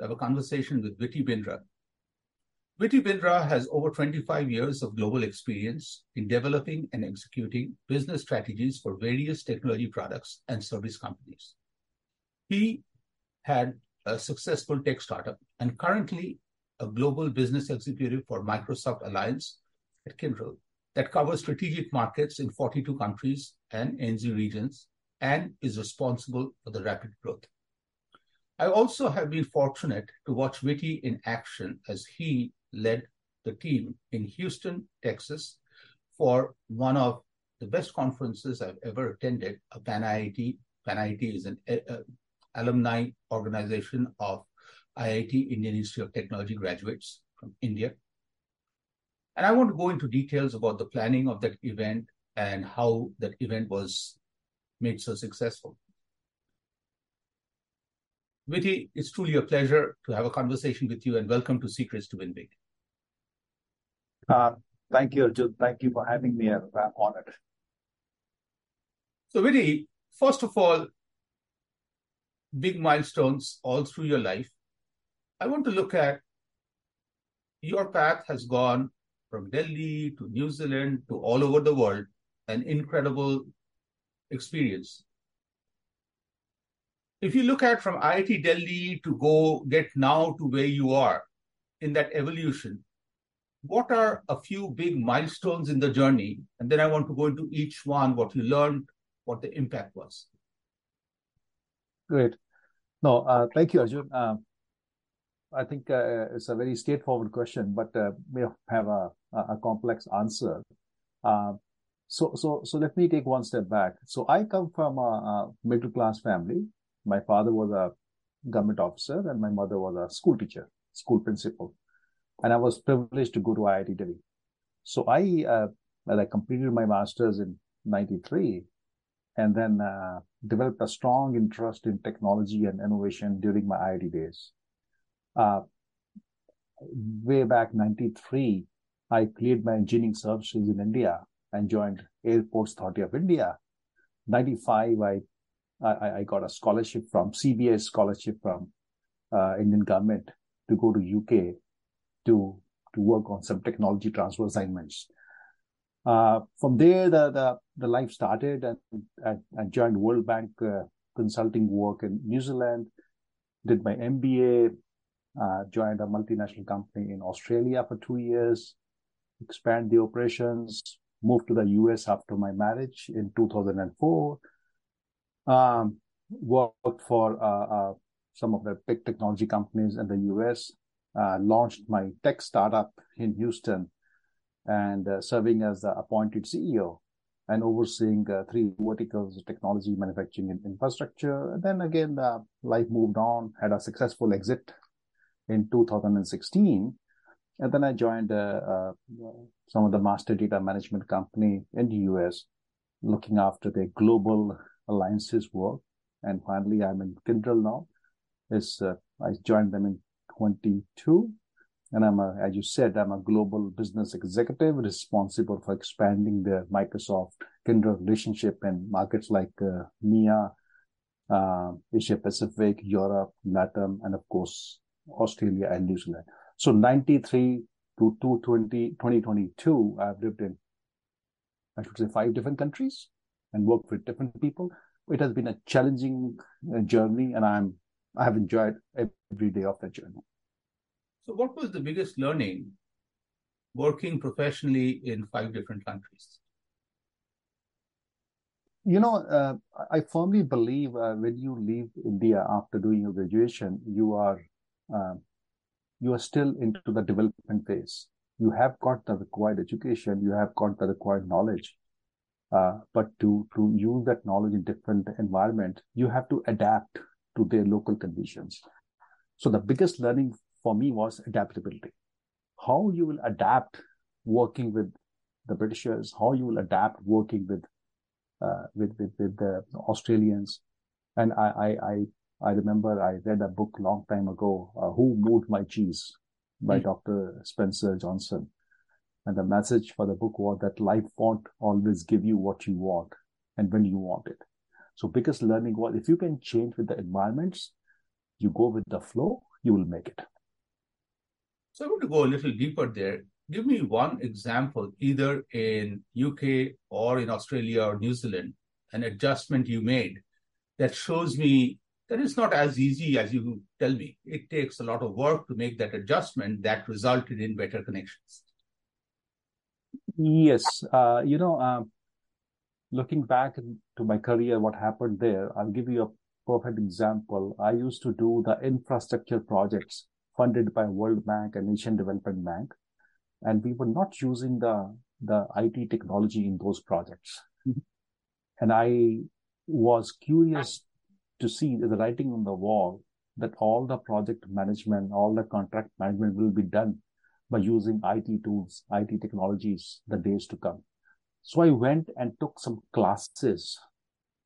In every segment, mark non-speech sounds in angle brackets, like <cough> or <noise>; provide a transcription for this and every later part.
have a conversation with Viti Bindra. Viti Bindra has over 25 years of global experience in developing and executing business strategies for various technology products and service companies. He had a successful tech startup and currently a global business executive for Microsoft Alliance at Kyndryl that covers strategic markets in 42 countries and NZ regions and is responsible for the rapid growth. I also have been fortunate to watch Viti in action as he led the team in Houston, Texas, for one of the best conferences I've ever attended. A Pan IIT. Pan IIT is an uh, alumni organization of IIT, Indian Institute of Technology graduates from India. And I want to go into details about the planning of that event and how that event was made so successful. Viti, it's truly a pleasure to have a conversation with you and welcome to Secrets to Win Big. Uh, thank you, Arjun. Thank you for having me. I'm honored. So, Viti, first of all, big milestones all through your life. I want to look at your path has gone from Delhi to New Zealand to all over the world, an incredible experience if you look at from IIT Delhi to go get now to where you are in that evolution, what are a few big milestones in the journey? And then I want to go into each one, what you learned, what the impact was. Great. No, uh, thank you, Arjun. Uh, I think uh, it's a very straightforward question, but uh, may have a, a complex answer. Uh, so, so, so let me take one step back. So I come from a, a middle class family my father was a government officer and my mother was a school teacher, school principal. And I was privileged to go to IIT Delhi. So I, uh, I completed my master's in 93 and then uh, developed a strong interest in technology and innovation during my IIT days. Uh, way back 93, I cleared my engineering services in India and joined Airports Authority of India. 95, I I, I got a scholarship from CBS scholarship from uh, Indian government to go to UK to to work on some technology transfer assignments. Uh, from there, the, the, the life started, and I, joined World Bank uh, consulting work in New Zealand. Did my MBA. Uh, joined a multinational company in Australia for two years. Expand the operations. Moved to the US after my marriage in 2004 um, worked for uh, uh, some of the big technology companies in the US, uh, launched my tech startup in Houston, and uh, serving as the appointed CEO and overseeing uh, three verticals technology, manufacturing, and infrastructure. And then again, life moved on, had a successful exit in 2016. And then I joined uh, some of the master data management company in the US, looking after the global alliances work. And finally, I'm in Kyndryl now. Is uh, I joined them in 22, and I'm a, as you said, I'm a global business executive responsible for expanding the Microsoft Kyndryl relationship in markets like uh, MEA, uh, Asia Pacific, Europe, LATAM, and of course Australia and New Zealand. So 93 to 220, 2022, I've lived in, I should say, five different countries and work with different people. It has been a challenging uh, journey, and I'm I have enjoyed every day of that journey. So, what was the biggest learning working professionally in five different countries? You know, uh, I firmly believe uh, when you leave India after doing your graduation, you are uh, you are still into the development phase. You have got the required education, you have got the required knowledge, uh, but to, to use that knowledge in different environment, you have to adapt to their local conditions. So the biggest learning for me was adaptability. How you will adapt working with the Britishers, how you will adapt working with uh, with with, with the Australians. And I, I I I remember I read a book long time ago, uh, "Who Moved My Cheese" by mm. Dr. Spencer Johnson, and the message for the book was that life won't always give you what you want and when you want it. So biggest learning was if you can change with the environments, you go with the flow, you will make it. So I want to go a little deeper there. Give me one example, either in UK or in Australia or New Zealand, an adjustment you made that shows me that it's not as easy as you tell me. It takes a lot of work to make that adjustment that resulted in better connections. Yes, uh, you know, uh, looking back to my career, what happened there, I'll give you a perfect example. I used to do the infrastructure projects funded by World Bank and Asian Development Bank, and we were not using the the IT technology in those projects. Mm-hmm. And I was curious to see the writing on the wall that all the project management, all the contract management will be done by using IT tools, IT technologies, the days to come. So I went and took some classes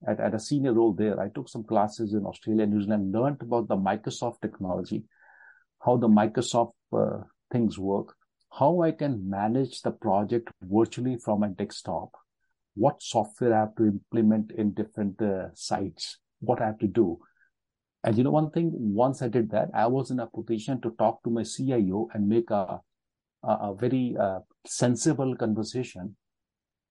at, at a senior role there. I took some classes in Australia and New Zealand, learned about the Microsoft technology, how the Microsoft uh, things work, how I can manage the project virtually from a desktop, what software I have to implement in different uh, sites, what I have to do. And you know, one thing, once I did that, I was in a position to talk to my CIO and make a, a, very uh, sensible conversation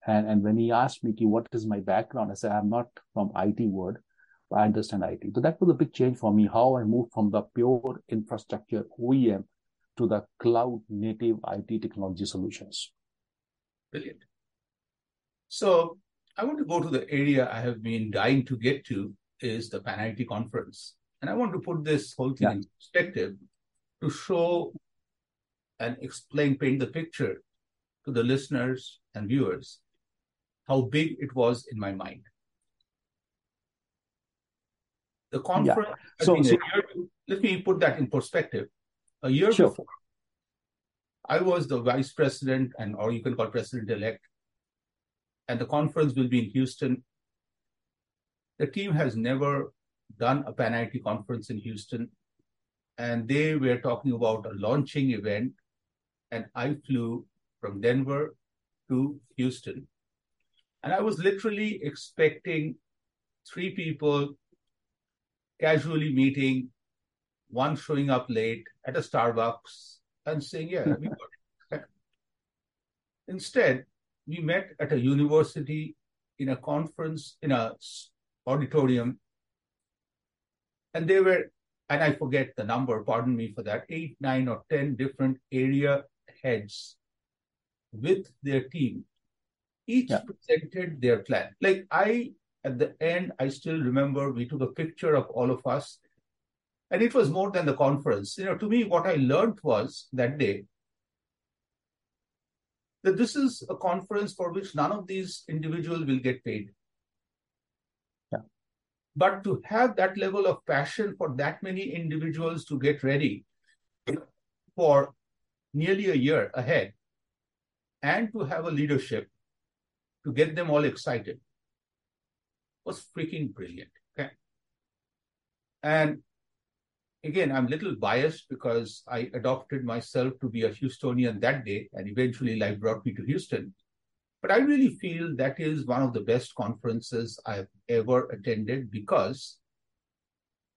and, and when he asked me, what is my background? I said, I'm not from IT world, I understand IT. So that was a big change for me, how I moved from the pure infrastructure OEM to the cloud native IT technology solutions. Brilliant. So I want to go to the area I have been dying to get to is the Pan IIT conference. And I want to put this whole thing yeah. in perspective to show and explain, paint the picture to the listeners and viewers how big it was in my mind. The conference, yeah. so, so year, let me put that in perspective. A year sure. before, I was the vice president, and or you can call president elect, and the conference will be in Houston. The team has never done a Pan IIT conference in Houston, and they were talking about a launching event, and I flew from Denver to Houston and I was literally expecting three people casually meeting, one showing up late at a Starbucks and saying, Yeah, we got it. <laughs> Instead, we met at a university in a conference, in a auditorium, and they were, and I forget the number, pardon me for that, eight, nine, or 10 different area heads with their team each yeah. presented their plan. Like I, at the end, I still remember we took a picture of all of us, and it was more than the conference. You know, to me, what I learned was that day that this is a conference for which none of these individuals will get paid. Yeah. But to have that level of passion for that many individuals to get ready for nearly a year ahead and to have a leadership to get them all excited was freaking brilliant. Okay. And again, I'm a little biased because I adopted myself to be a Houstonian that day, and eventually life brought me to Houston. But I really feel that is one of the best conferences I've ever attended because,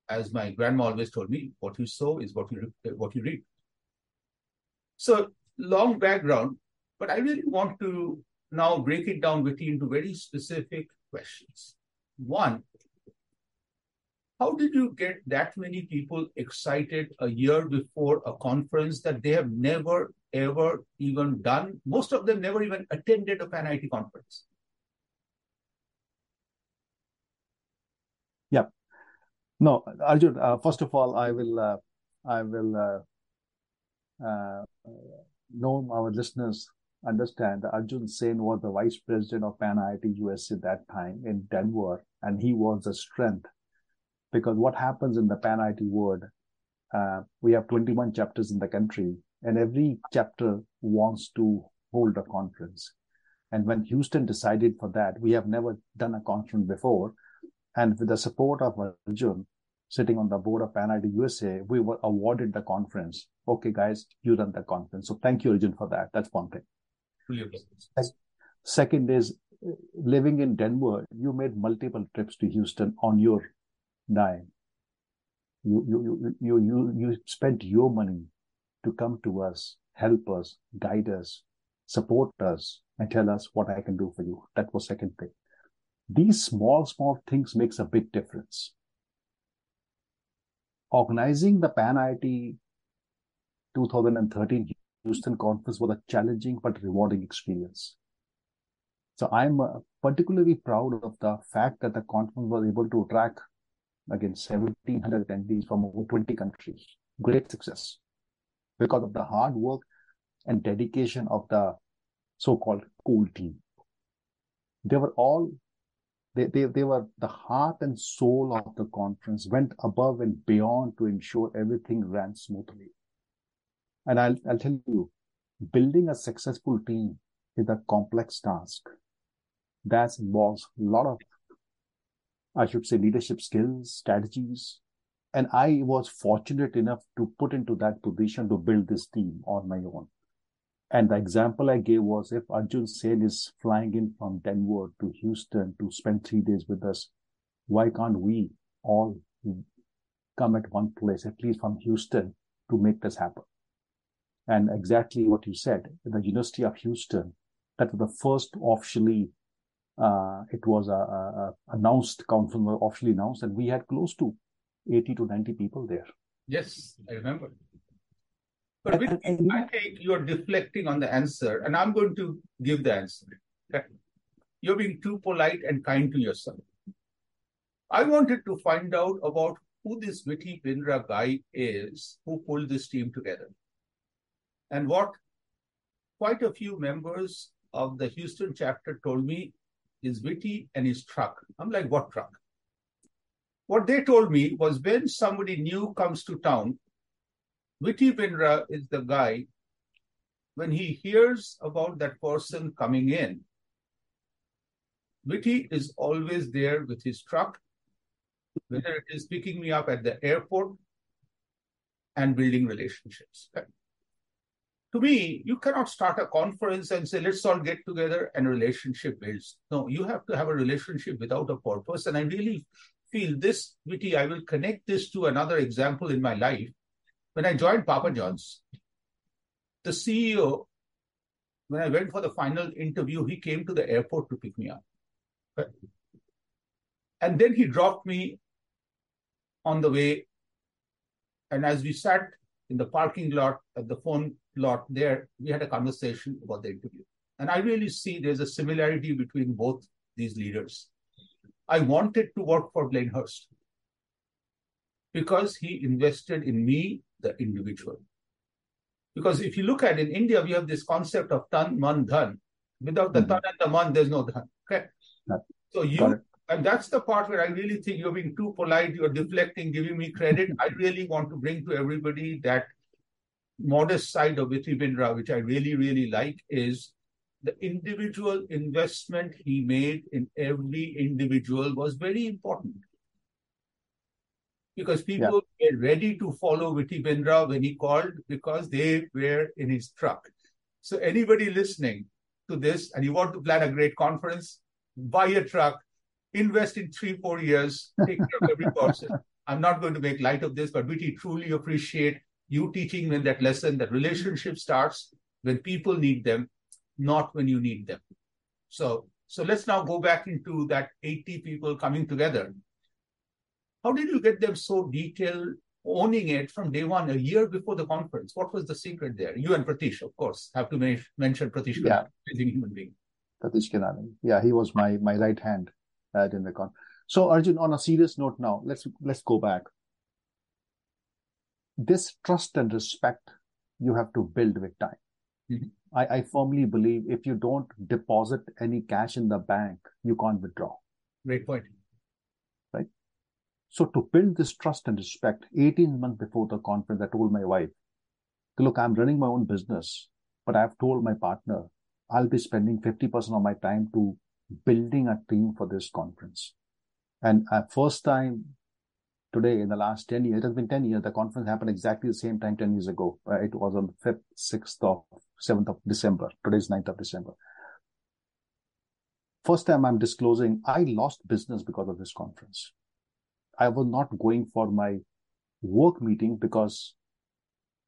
as my grandma always told me, what you sow is what you what you reap. So long background, but I really want to now break it down with you into very specific questions. One, how did you get that many people excited a year before a conference that they have never, ever even done? Most of them never even attended a Pan IIT conference. Yeah. No, Arjun, uh, first of all, I will, uh, I will uh, uh know our listeners understand that Arjun Sen was the vice president of Pan IIT US at that time in Denver, and he was the strength. Because what happens in the Pan IIT world, uh, we have 21 chapters in the country, and every chapter wants to hold a conference. And when Houston decided for that, we have never done a conference before. And with the support of Arjun, sitting on the board of PanIIT USA, we were awarded the conference. Okay, guys, you run the conference. So thank you, Arjun, for that. That's one thing. Second is living in Denver, you made multiple trips to Houston on your dime. You, you, you, you, you spent your money to come to us, help us, guide us, support us, and tell us what I can do for you. That was second thing. These small, small things makes a big difference. Organizing the Pan IIT 2013 Houston conference was a challenging but rewarding experience. So I'm uh, particularly proud of the fact that the conference was able to attract again 1700 attendees from over 20 countries. Great success because of the hard work and dedication of the so-called cool team. They were all they, they, they were the heart and soul of the conference, went above and beyond to ensure everything ran smoothly. And I'll, I'll tell you, building a successful team is a complex task that involves a lot of, I should say, leadership skills, strategies. And I was fortunate enough to put into that position to build this team on my own. And the example I gave was if Arjun Sen is flying in from Denver to Houston to spend three days with us, why can't we all come at one place, at least from Houston, to make this happen? And exactly what you said, the University of Houston, that was the first officially, uh, it was a, a, a announced conference, officially announced, and we had close to 80 to 90 people there. Yes, I remember. But with, I think you're deflecting on the answer, and I'm going to give the answer. You're being too polite and kind to yourself. I wanted to find out about who this Viti Bindra guy is who pulled this team together. And what quite a few members of the Houston chapter told me is Viti and his truck. I'm like, what truck? What they told me was when somebody new comes to town, Viti Bindra is the guy, when he hears about that person coming in, Viti is always there with his truck, whether it is picking me up at the airport and building relationships. To me, you cannot start a conference and say, let's all get together and relationship builds. No, you have to have a relationship without a purpose. And I really feel this, Viti, I will connect this to another example in my life when I joined Papa John's, the CEO, when I went for the final interview, he came to the airport to pick me up. And then he dropped me on the way. And as we sat in the parking lot at the phone lot there, we had a conversation about the interview. And I really see there's a similarity between both these leaders. I wanted to work for Blaine Hurst because he invested in me the individual. Because if you look at in India, we have this concept of tan, man, dhan. Without the mm-hmm. tan and the man, there's no dhan. Okay. So you, and that's the part where I really think you're being too polite, you're deflecting, giving me credit. <laughs> I really want to bring to everybody that modest side of Viti Bindra, which I really, really like, is the individual investment he made in every individual was very important because people yeah. were ready to follow Viti Bindra when he called because they were in his truck. So anybody listening to this and you want to plan a great conference, buy a truck, invest in three, four years, take care of every person. <laughs> I'm not going to make light of this, but Viti truly appreciate you teaching them that lesson that relationship starts when people need them, not when you need them. So, so let's now go back into that 80 people coming together how did you get them so detailed, owning it from day one, a year before the conference? What was the secret there? You and Pratish, of course, have to mention Pratish. Yeah, amazing human being. Pratish Kanani. Yeah, he was my my right hand at in the con. So Arjun, on a serious note now, let's let's go back. This trust and respect you have to build with time. Mm-hmm. I, I firmly believe if you don't deposit any cash in the bank, you can't withdraw. Great point. So to build this trust and respect, 18 months before the conference, I told my wife, look, I'm running my own business, but I've told my partner, I'll be spending 50% of my time to building a team for this conference. And uh, first time today in the last 10 years, it has been 10 years, the conference happened exactly the same time 10 years ago. Uh, it was on the 5th, 6th of 7th of December. Today's 9th of December. First time I'm disclosing, I lost business because of this conference. I was not going for my work meeting because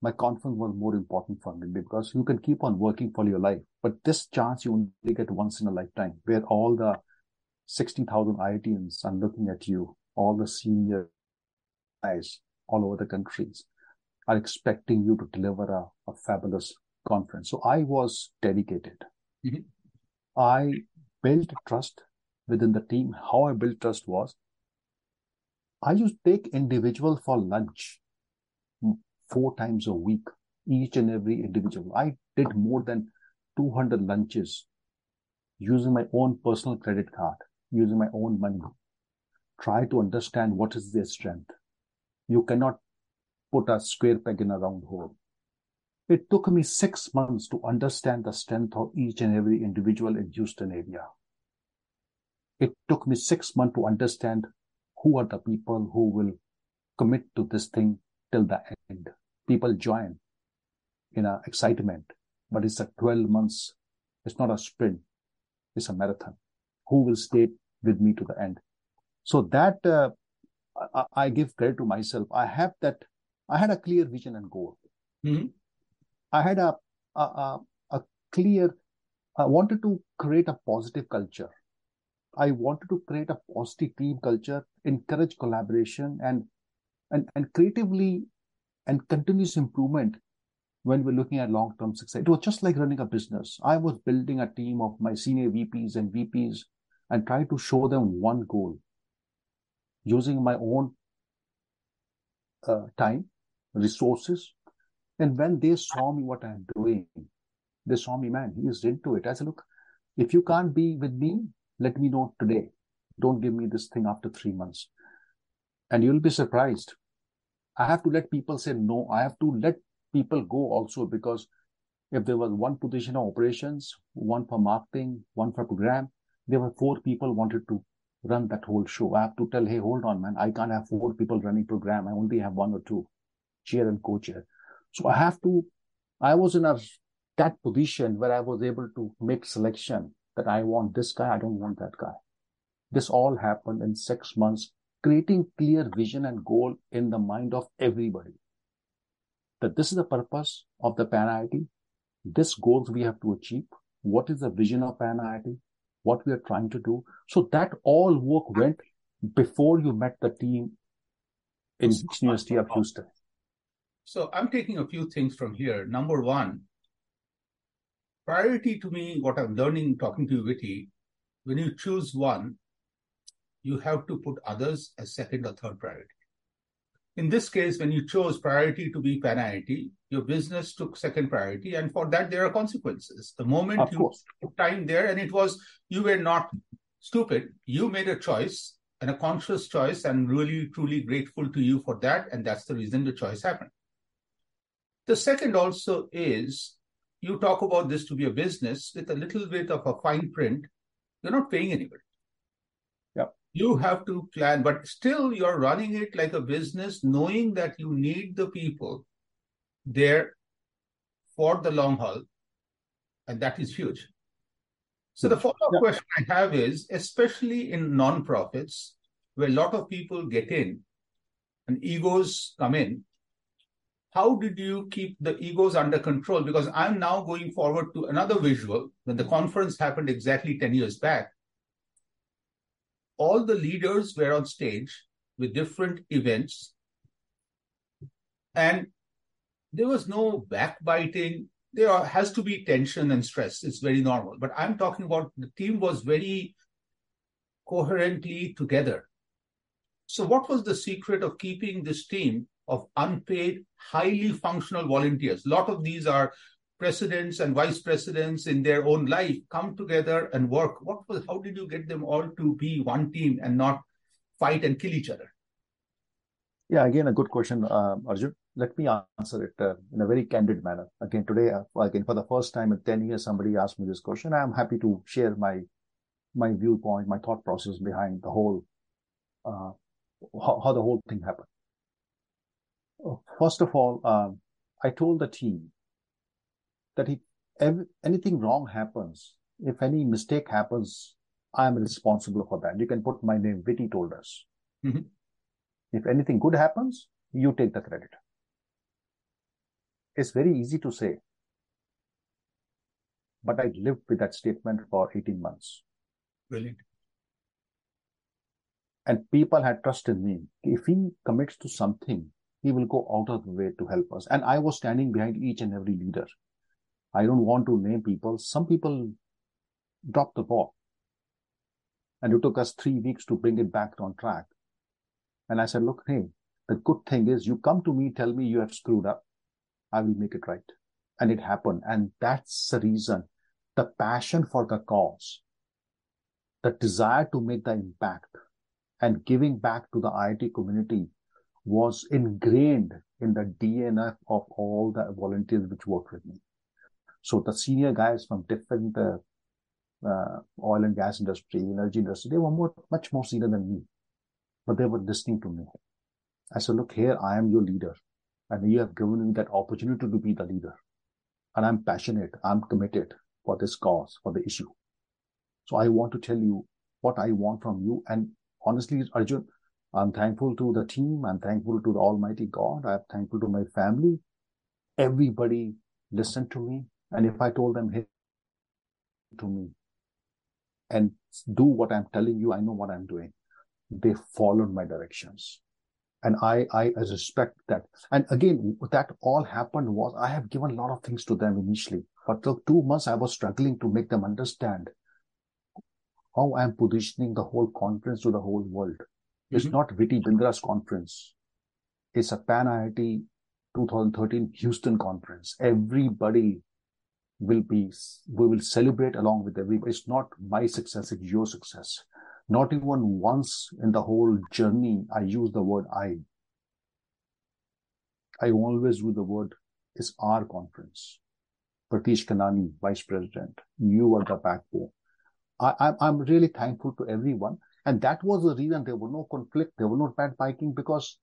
my conference was more important for me because you can keep on working for your life, but this chance you only get once in a lifetime where all the 60,000 IITians are looking at you, all the senior guys all over the countries are expecting you to deliver a, a fabulous conference. So I was dedicated. Mm-hmm. I built trust within the team. How I built trust was I used to take individual for lunch four times a week, each and every individual. I did more than 200 lunches using my own personal credit card, using my own money. Try to understand what is their strength. You cannot put a square peg in a round hole. It took me six months to understand the strength of each and every individual in Houston area. It took me six months to understand who are the people who will commit to this thing till the end. People join in a excitement, but it's a 12 months. It's not a sprint. It's a marathon. Who will stay with me to the end? So that uh, I, I, give credit to myself. I have that. I had a clear vision and goal. Mm-hmm. I had a, a, a, a clear. I wanted to create a positive culture. I wanted to create a positive team culture, encourage collaboration, and and and creatively and continuous improvement when we're looking at long-term success. It was just like running a business. I was building a team of my senior VPs and VPs and trying to show them one goal using my own uh, time, resources. And when they saw me what I'm doing, they saw me, man, he is into it. I said, look, if you can't be with me, let me know today. Don't give me this thing after three months. And you'll be surprised. I have to let people say no. I have to let people go also because if there was one position of operations, one for marketing, one for program, there were four people wanted to run that whole show. I have to tell, hey, hold on, man. I can't have four people running program. I only have one or two, chair and co-chair. So I have to, I was in a that position where I was able to make selection that I want this guy, I don't want that guy. This all happened in six months, creating clear vision and goal in the mind of everybody. That this is the purpose of the Pan IIT. This goals we have to achieve. What is the vision of Pan IIT? What we are trying to do. So that all work went before you met the team in University of Houston. So I'm taking a few things from here. Number one, priority to me, what I'm learning talking to you, Viti, when you choose one, you have to put others as second or third priority. In this case, when you chose priority to be Pan IIT, your business took second priority, and for that there are consequences. The moment of you course. put time there, and it was you were not stupid, you made a choice and a conscious choice, and really truly grateful to you for that, and that's the reason the choice happened. The second also is you talk about this to be a business with a little bit of a fine print, you're not paying anybody. You have to plan, but still you're running it like a business, knowing that you need the people there for the long haul. And that is huge. So the follow-up yeah. question I have is, especially in nonprofits, where a lot of people get in and egos come in, how did you keep the egos under control? Because I'm now going forward to another visual. When the conference happened exactly 10 years back, all the leaders were on stage with different events, and there was no backbiting. There has to be tension and stress. It's very normal. But I'm talking about the team was very coherently together. So, what was the secret of keeping this team of unpaid, highly functional volunteers. A lot of these are presidents and vice presidents in their own life come together and work. What was, how did you get them all to be one team and not fight and kill each other? Yeah, again, a good question, uh, Arjun. Let me answer it uh, in a very candid manner. Again, today, uh, again, for the first time in 10 years, somebody asked me this question. I'm happy to share my my viewpoint, my thought process behind the whole, uh, how, how, the whole thing happened. Uh, first of all, um, I told the team that if anything wrong happens, if any mistake happens, I am responsible for that. You can put my name. Vitty told us. Mm-hmm. If anything good happens, you take the credit. It's very easy to say. But I lived with that statement for 18 months. Brilliant. And people had trust in me. If he commits to something, he will go out of the way to help us. And I was standing behind each and every leader. I don't want to name people. Some people dropped the ball. And it took us three weeks to bring it back on track. And I said, look, hey, the good thing is you come to me, tell me you have screwed up. I will make it right. And it happened. And that's the reason the passion for the cause, the desire to make the impact and giving back to the IIT community was ingrained in the DNA of all the volunteers which worked with me. So the senior guys from different uh, uh, oil and gas industry, energy industry, they were more, much more senior than me, but they were listening to me. I said, look here, I am your leader and you have given me that opportunity to be the leader. And I'm passionate. I'm committed for this cause, for the issue. So I want to tell you what I want from you. And honestly, Arjun, I'm thankful to the team. I'm thankful to the Almighty God. I'm thankful to my family. Everybody listened to me. And if I told them, hey, to me, and do what I'm telling you. I know what I'm doing. They followed my directions. And I, I respect that. And again, that all happened was I have given a lot of things to them initially. But the two months I was struggling to make them understand how I'm positioning the whole conference to the whole world. Mm-hmm. It's not Vitty Bindra's conference. It's a Pan IIT 2013 Houston conference. Everybody will be, we will celebrate along with everybody. It's not my success, it's your success. Not even once in the whole journey, I use the word I. I always use the word it's our conference. Pratish Kanani, Vice President, you are the backbone. I, I'm really thankful to everyone. And that was the reason there was no conflict, there was no bad biking because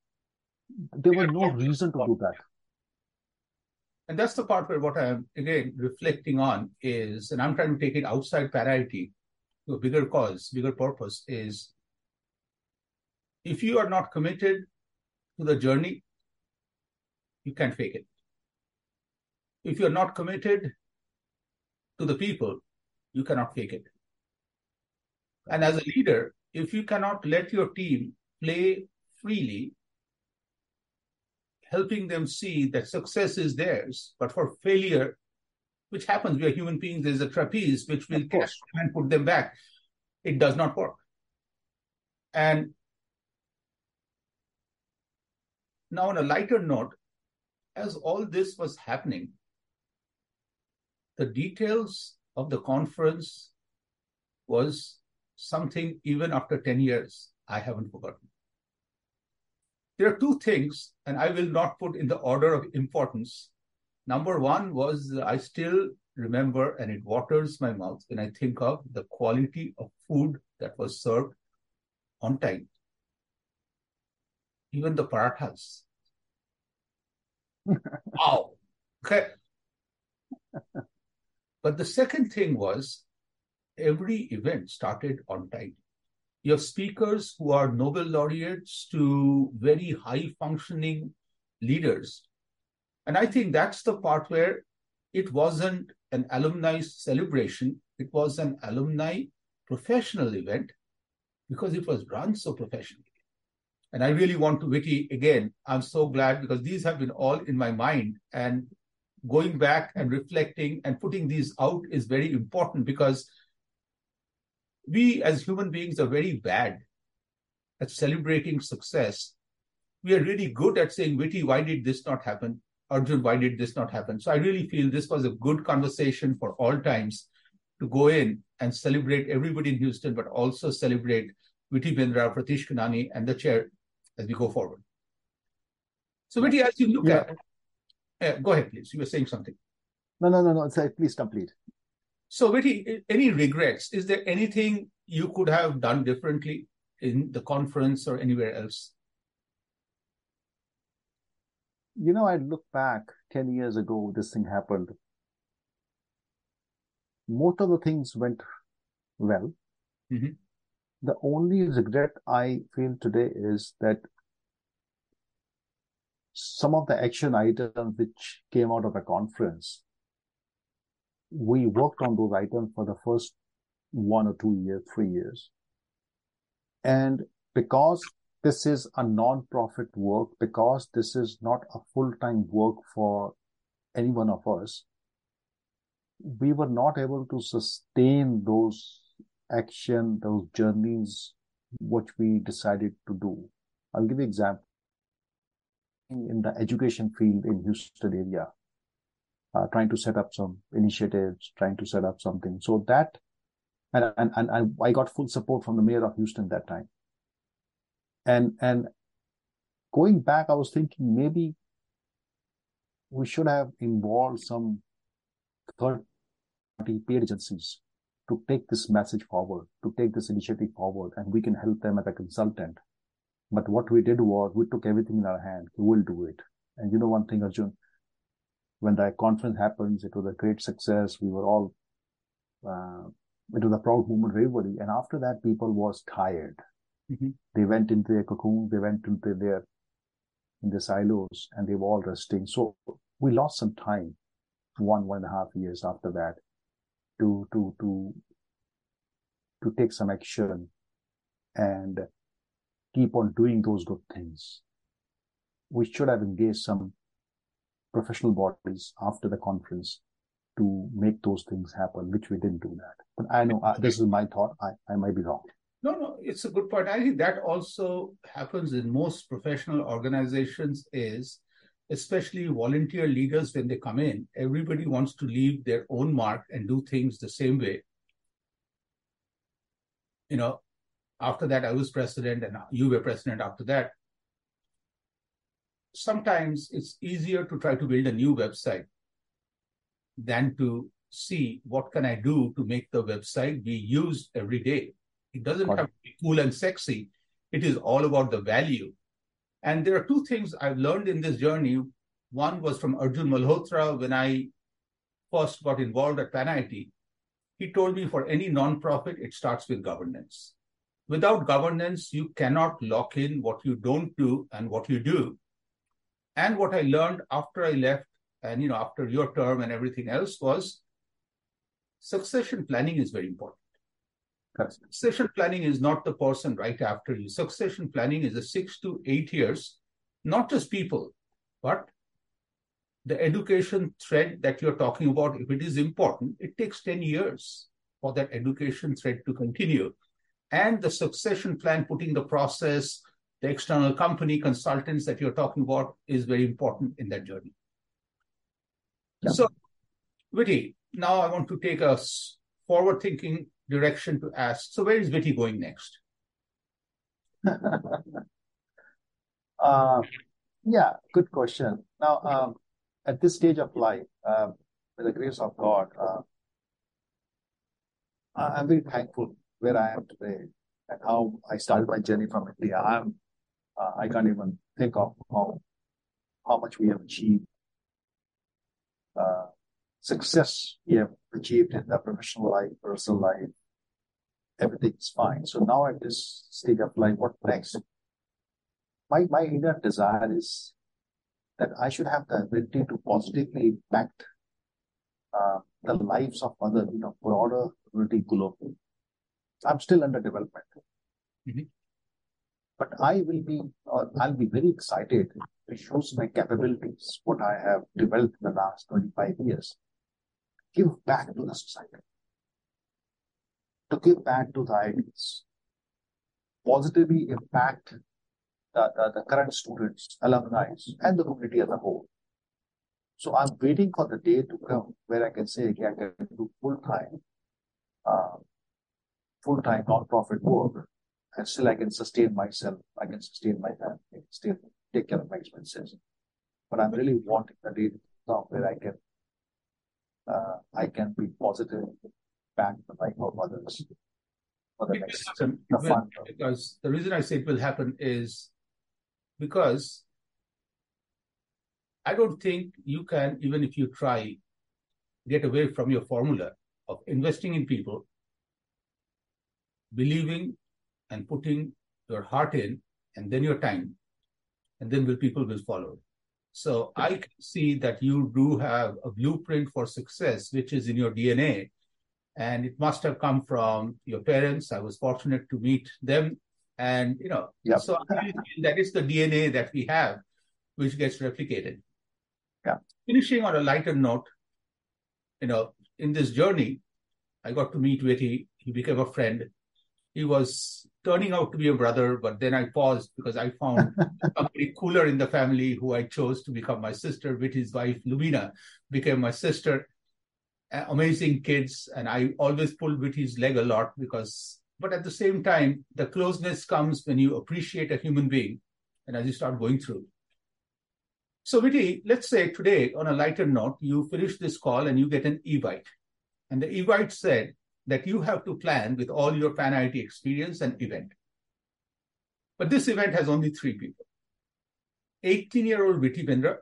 there was no reason to do that. And that's the part where what I'm again reflecting on is, and I'm trying to take it outside parity to a bigger cause, bigger purpose is if you are not committed to the journey, you can't fake it. If you're not committed to the people, you cannot fake it. And as a leader, if you cannot let your team play freely helping them see that success is theirs, but for failure, which happens, we are human beings, there's a trapeze which will catch and put them back. It does not work. And now, on a lighter note, as all this was happening, the details of the conference was something even after 10 years I haven't forgotten. There are two things, and I will not put in the order of importance. Number one was I still remember, and it waters my mouth when I think of the quality of food that was served on time. Even the parathas. <laughs> wow. Okay. But the second thing was every event started on time. You have speakers who are Nobel laureates to very high functioning leaders. And I think that's the part where it wasn't an alumni celebration, it was an alumni professional event because it was run so professionally. And I really want to, Vitty, again, I'm so glad because these have been all in my mind. And going back and reflecting and putting these out is very important because we as human beings are very bad at celebrating success. We are really good at saying, Vitty, why did this not happen? Arjun, why did this not happen? So I really feel this was a good conversation for all times to go in and celebrate everybody in Houston, but also celebrate Vitty Bindra, Pratish Kanani, and the chair as we go forward. So, Viti, as you look yeah. at, uh, go ahead, please. You were saying something. No, no, no, no. Say, please complete. So, Viti, any regrets? Is there anything you could have done differently in the conference or anywhere else? You know, I look back 10 years ago, this thing happened. Most of the things went well. Mm-hmm. The only regret I feel today is that some of the action items which came out of the conference, we worked on those items for the first one or two years, three years. And because this is a non-profit work, because this is not a full-time work for any one of us, we were not able to sustain those action, those journeys, which we decided to do. I'll give you an example. In the education field in Houston area, uh, trying to set up some initiatives, trying to set up something. So that, and, and, and I got full support from the mayor of Houston that time. And, and going back, I was thinking maybe we should have involved some third party paid agencies to take this message forward, to take this initiative forward, and we can help them as a consultant. But what we did was we took everything in our hand. We will do it. And you know one thing, Arjun, when the conference happens, it was a great success. We were all, uh, it was a proud moment for everybody. And after that, people was tired. Mm-hmm. They went into their cocoon, they went into their, in the silos and they were all resting. So we lost some time, one, one and a half years after that to to to to take some action and keep on doing those good things. We should have engaged some professional bodies after the conference to make those things happen, which we didn't do that. But I know this is my thought. I, I might be wrong. No, no, it's a good point. I think that also happens in most professional organizations is especially volunteer leaders when they come in, everybody wants to leave their own mark and do things the same way. You know, after that, I was president and you were president after that. Sometimes it's easier to try to build a new website than to see what can I do to make the website be used every day. It doesn't have to be cool and sexy. It is all about the value and there are two things I've learned in this journey. One was from Arjun Malhotra when I first got involved at PanIIT. He told me for any nonprofit, it starts with governance. Without governance, you cannot lock in what you don't do and what you do. And what I learned after I left, and you know, after your term and everything else, was succession planning is very important. Succession planning is not the person right after you. Succession planning is a six to eight years, not just people, but the education thread that you're talking about, if it is important, it takes 10 years for that education thread to continue. And the succession plan, putting the process, the external company consultants that you're talking about is very important in that journey. Yeah. So, Viti, now I want to take a forward thinking direction to ask. So, where is Viti going next? <laughs> uh, yeah, good question. Now, um, at this stage of life, uh, with the grace of God, uh, I'm very thankful where I am today and how I started my journey from India. I'm, I can't even think of how how much we have achieved, uh, success we have achieved in the professional life, personal life, everything's fine. So now at this stage of life, what next? My my inner desire is that I should have the ability to positively impact uh, the lives of other, you know, broader community globally. I'm still under development. Mm-hmm. But I will be, I'll be very excited. To show my capabilities, what I have developed in the last 25 years, give back to the society. To give back to the ideals, positively impact the, the, the current students, alumni, and the community as a whole. So I'm waiting for the day to come where I can say, okay, I can do full time, uh, full time non-profit work, and still I can sustain myself, I can sustain my family, still take care of my expenses. but I'm really wanting a day where I can uh, I can be positive back the life of others for the It next happen. the will, fun. because the reason I say it will happen is because I don't think you can, even if you try, get away from your formula of investing in people, believing and putting your heart in, and then your time, and then will people will follow. So I can see that you do have a blueprint for success, which is in your DNA, and it must have come from your parents. I was fortunate to meet them, and you know, Yep. so that is the DNA that we have, which gets replicated. Yeah. Finishing on a lighter note, you know, in this journey, I got to meet Witty. He became a friend. He was turning out to be a brother, but then I paused because I found <laughs> somebody cooler in the family who I chose to become my sister. Witty's wife, Lumina, became my sister. Amazing kids, and I always pulled Witty's leg a lot because, but at the same time, the closeness comes when you appreciate a human being and as you start going through. So, Witty, let's say today, on a lighter note, you finish this call and you get an evite. And the evite said that you have to plan with all your Pan IIT experience and event. But this event has only three people 18 year old Witty Bindra,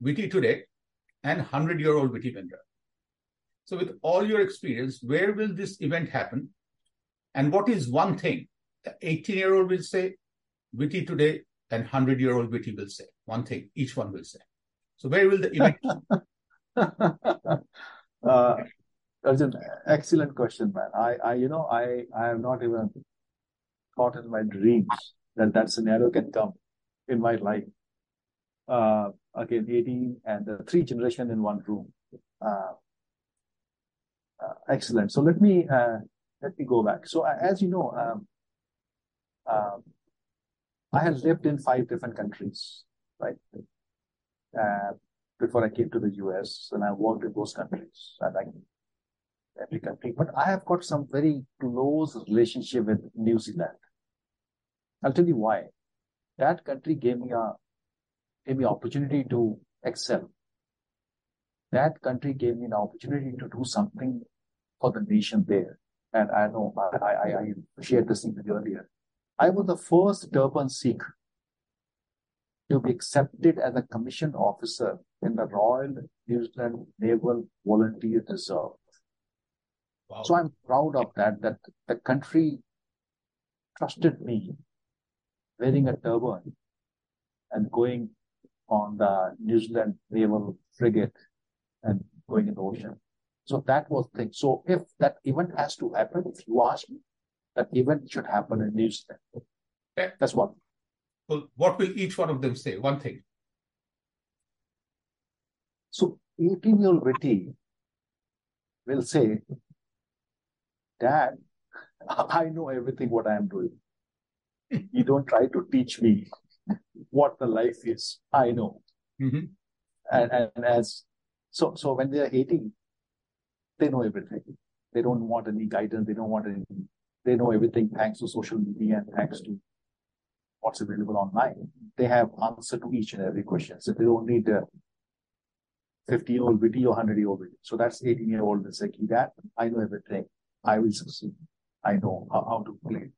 Witty today, and 100 year old Witty Bindra. So, with all your experience, where will this event happen? And what is one thing the 18 year old will say, Witty today, and 100 year old Witty will say? One thing, each one will say. So, where will the event? <laughs> uh, Arjun, excellent question, man. I, I, you know, I, I have not even thought in my dreams that that scenario can come in my life. Uh, again, 18 and uh, three generation in one room. Uh, uh, excellent. So let me uh, let me go back. So uh, as you know, um, um, I had lived in five different countries, right? Before I came to the US, and I worked in those countries. I like every country, but I have got some very close relationship with New Zealand. I'll tell you why. That country gave me a gave me opportunity to excel. That country gave me an opportunity to do something for the nation there. And I know I, I, I shared this with you earlier. I was the first turban Sikh to be accepted as a commissioned officer in the Royal New Zealand Naval Volunteer Reserve. Wow. So I'm proud of that, that the country trusted me wearing a turban and going on the New Zealand Naval frigate and going in the ocean. So that was the thing. So if that event has to happen, if you ask me, that event should happen in New Zealand. Okay. That's one. Well, what will each one of them say? One thing. So 18 year old Witty will say, Dad, <laughs> I know everything what I am doing. You don't try to teach me what the life is. I know. Mhm. And, and as so so when they are 18, they know everything. They don't want any guidance, they don't want any they know everything thanks to social media and thanks to what's available online. They have answer to each and every question. So they don't need a 50 year old Witty, or 100 year old Witty. So that's 18 year old will say, Dad, I know everything. I will succeed. I know how, how to play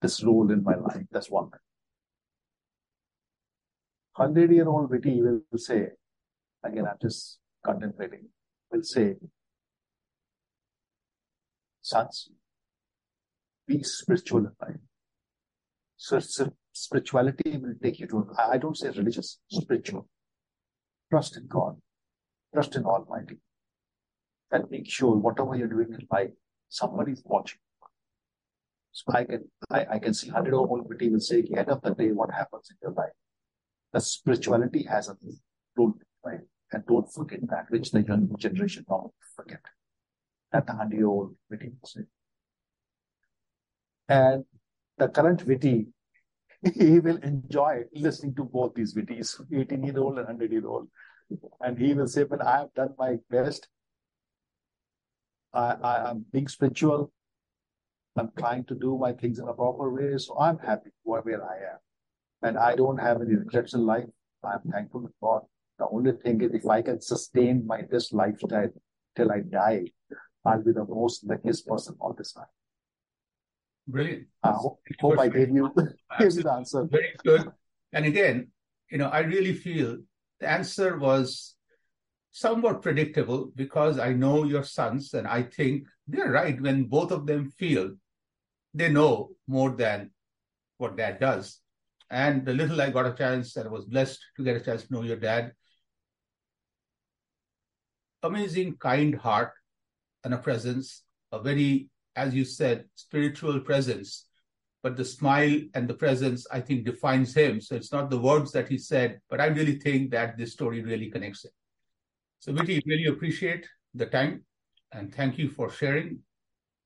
this role in my life. That's one 100 year old Witty will say, again, I'm just contemplating, will say, sons, be spiritual in life. So, so spirituality will take you to, I don't say religious, spiritual. Trust in God, trust in Almighty, and make sure whatever you're doing in life, somebody's watching. So I can, I, I can see 100 year old Witty will say, at the end of the day, what happens in your life? The spirituality has a role, right? And don't forget that, which the young generation don't forget. That the 100 year old Witty will say. And the current Witty, <laughs> he will enjoy listening to both these Wittys, 18 year old and 100 year old. And he will say, Well, I have done my best. I, I, I'm being spiritual. I'm trying to do my things in a proper way. So I'm happy where, where I am. and I don't have any regrets in life. I'm thankful to God. The only thing is, if I can sustain my this lifestyle till I die, I'll be the most luckiest person on this earth. Brilliant. I hope, hope I gave you, <laughs> gave you the answer. Very good. And again, you know, I really feel the answer was somewhat predictable because I know your sons and I think they're right when both of them feel they know more than what dad does. And the little I got a chance and I was blessed to get a chance to know your dad. Amazing, kind heart and a presence, a very, as you said, spiritual presence. But the smile and the presence, I think, defines him. So it's not the words that he said, but I really think that this story really connects it. So, Witty, really appreciate the time and thank you for sharing.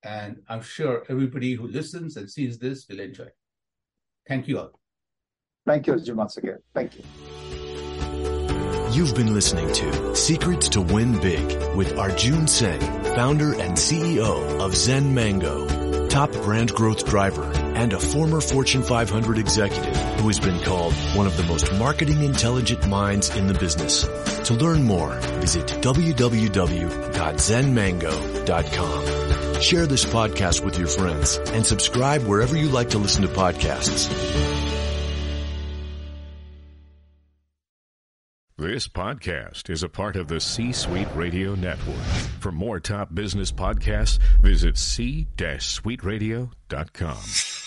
And I'm sure everybody who listens and sees this will enjoy. Thank you all. Thank you, Arjun, once again. Thank you. You've been listening to Secrets to Win Big with Arjun Sen, founder and CEO of Zen Mango, top brand growth driver, and a former Fortune 500 executive who has been called one of the most marketing intelligent minds in the business. To learn more, visit www.zenmango.com. Share this podcast with your friends and subscribe wherever you like to listen to podcasts. This podcast is a part of the C Suite Radio Network. For more top business podcasts, visit c-suiteradio.com.